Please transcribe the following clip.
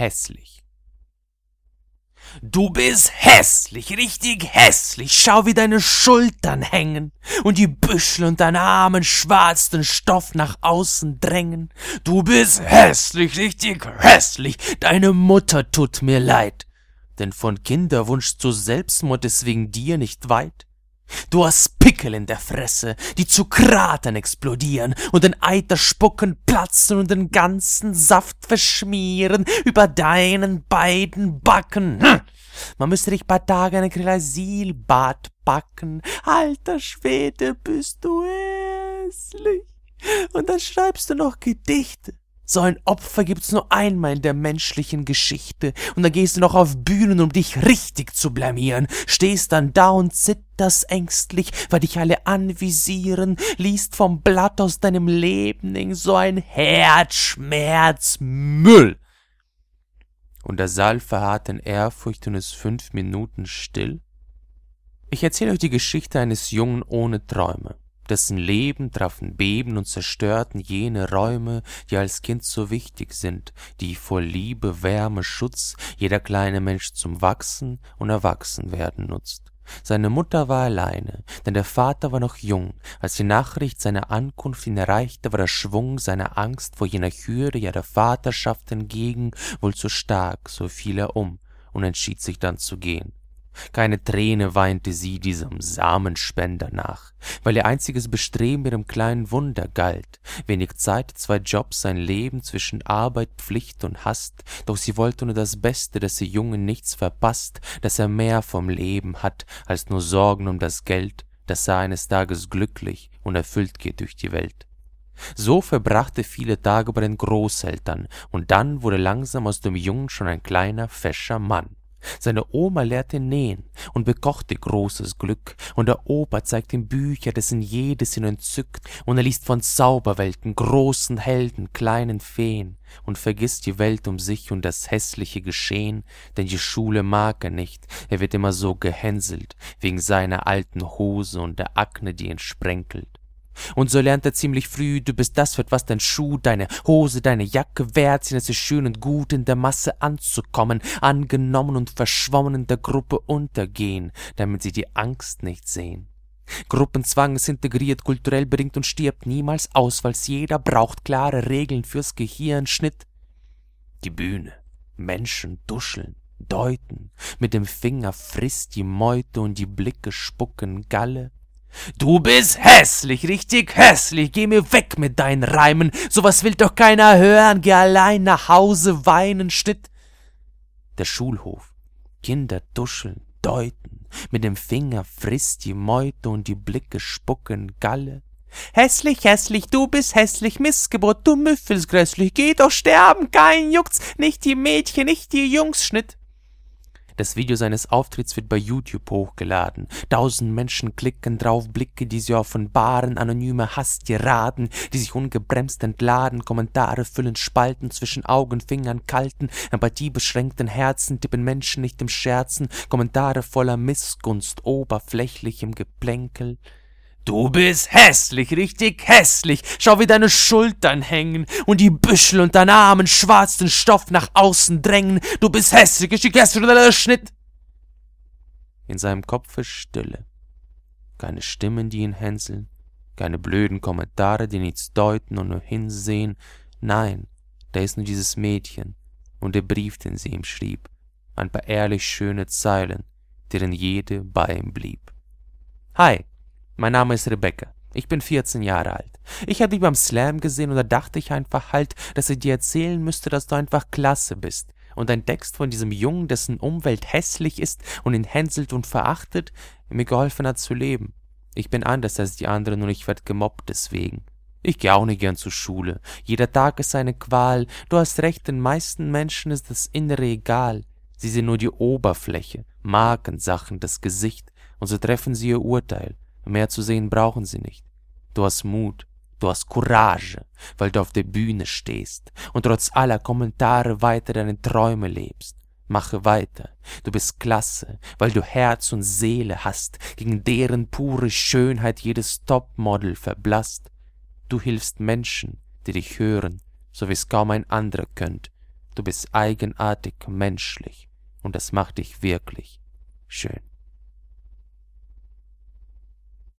hässlich. Du bist hässlich, richtig hässlich. Schau, wie deine Schultern hängen und die Büschel und deine Armen schwarz den Stoff nach außen drängen. Du bist hässlich, richtig hässlich. Deine Mutter tut mir leid. Denn von Kinderwunsch zu Selbstmord ist wegen dir nicht weit. Du hast Pickel in der Fresse, die zu Kratern explodieren und in Eiter spucken, platzen und den ganzen Saft verschmieren über deinen beiden Backen. Hm. Man müsste dich paar Tage in ein Glysilbad backen. Alter Schwede, bist du hässlich. Und dann schreibst du noch Gedichte. So ein Opfer gibt's nur einmal in der menschlichen Geschichte. Und dann gehst du noch auf Bühnen, um dich richtig zu blamieren. Stehst dann da und zitterst ängstlich, weil dich alle anvisieren. Liest vom Blatt aus deinem Leben so ein Herzschmerzmüll. Und der Saal verharrt in Ehrfurcht und ist fünf Minuten still. Ich erzähle euch die Geschichte eines Jungen ohne Träume dessen Leben trafen Beben und zerstörten jene Räume, die als Kind so wichtig sind, die vor Liebe, Wärme, Schutz jeder kleine Mensch zum Wachsen und Erwachsenwerden nutzt. Seine Mutter war alleine, denn der Vater war noch jung. Als die Nachricht seiner Ankunft ihn erreichte, war der Schwung seiner Angst vor jener Hürde, ja der Vaterschaft entgegen, wohl zu stark, so fiel er um und entschied sich dann zu gehen. Keine Träne weinte sie diesem Samenspender nach, weil ihr einziges Bestreben ihrem kleinen Wunder galt. Wenig Zeit, zwei Jobs, ein Leben zwischen Arbeit, Pflicht und Hast, doch sie wollte nur das Beste, dass ihr Junge nichts verpasst, dass er mehr vom Leben hat, als nur Sorgen um das Geld, dass er eines Tages glücklich und erfüllt geht durch die Welt. So verbrachte viele Tage bei den Großeltern, und dann wurde langsam aus dem Jungen schon ein kleiner, fescher Mann. Seine Oma lehrte nähen und bekochte großes Glück, und der Opa zeigt ihm Bücher, dessen jedes ihn entzückt, und er liest von Zauberwelten, großen Helden, kleinen Feen, und vergisst die Welt um sich und das hässliche Geschehen, denn die Schule mag er nicht, er wird immer so gehänselt, wegen seiner alten Hose und der Akne, die ihn sprenkelt. Und so lernt er ziemlich früh, du bist das, für was dein Schuh, deine Hose, deine Jacke wert sind. Es ist schön und gut, in der Masse anzukommen, angenommen und verschwommen in der Gruppe untergehen, damit sie die Angst nicht sehen. Gruppenzwang ist integriert, kulturell bedingt und stirbt niemals aus, weil's jeder braucht klare Regeln fürs Gehirnschnitt. Die Bühne. Menschen duscheln, deuten, mit dem Finger frisst die Meute und die Blicke spucken Galle, Du bist hässlich, richtig hässlich. Geh mir weg mit deinen Reimen. Sowas will doch keiner hören. Geh allein nach Hause weinen, Schnitt. Der Schulhof. Kinder duscheln, deuten. Mit dem Finger frisst die Meute und die Blicke spucken Galle. Hässlich, hässlich, du bist hässlich, Missgeburt, du Müffels grässlich. Geh doch sterben, kein Jucks. Nicht die Mädchen, nicht die Jungs, Schnitt. Das Video seines Auftritts wird bei YouTube hochgeladen. Tausend Menschen klicken drauf, Blicke, die sie offenbaren, anonyme Hasstiraden, die sich ungebremst entladen, Kommentare füllen Spalten zwischen Augen, Fingern, kalten, empathiebeschränkten Herzen, tippen Menschen nicht im Scherzen, Kommentare voller Missgunst, oberflächlichem Geplänkel. Du bist hässlich, richtig hässlich. Schau, wie deine Schultern hängen und die Büschel und deine Armen schwarzen Stoff nach außen drängen. Du bist hässlich, ich hässlich oder Schnitt. In seinem Kopf ist Stille. Keine Stimmen, die ihn hänseln, keine blöden Kommentare, die nichts deuten und nur hinsehen. Nein, da ist nur dieses Mädchen und der Brief, den sie ihm schrieb. Ein paar ehrlich schöne Zeilen, deren jede bei ihm blieb. Hi, mein Name ist Rebecca. Ich bin 14 Jahre alt. Ich habe dich beim Slam gesehen und da dachte ich einfach halt, dass ich dir erzählen müsste, dass du einfach klasse bist. Und ein Text von diesem Jungen, dessen Umwelt hässlich ist und ihn hänselt und verachtet, mir geholfen hat zu leben. Ich bin anders als die anderen und ich werd gemobbt deswegen. Ich gehe auch nicht gern zur Schule. Jeder Tag ist eine Qual. Du hast recht, den meisten Menschen ist das Innere egal. Sie sehen nur die Oberfläche, Markensachen, das Gesicht, und so treffen sie ihr Urteil. Mehr zu sehen brauchen sie nicht. Du hast Mut, du hast Courage, weil du auf der Bühne stehst und trotz aller Kommentare weiter deine Träume lebst. Mache weiter. Du bist klasse, weil du Herz und Seele hast, gegen deren pure Schönheit jedes Topmodel verblasst. Du hilfst Menschen, die dich hören, so wie es kaum ein anderer könnt. Du bist eigenartig menschlich und das macht dich wirklich schön.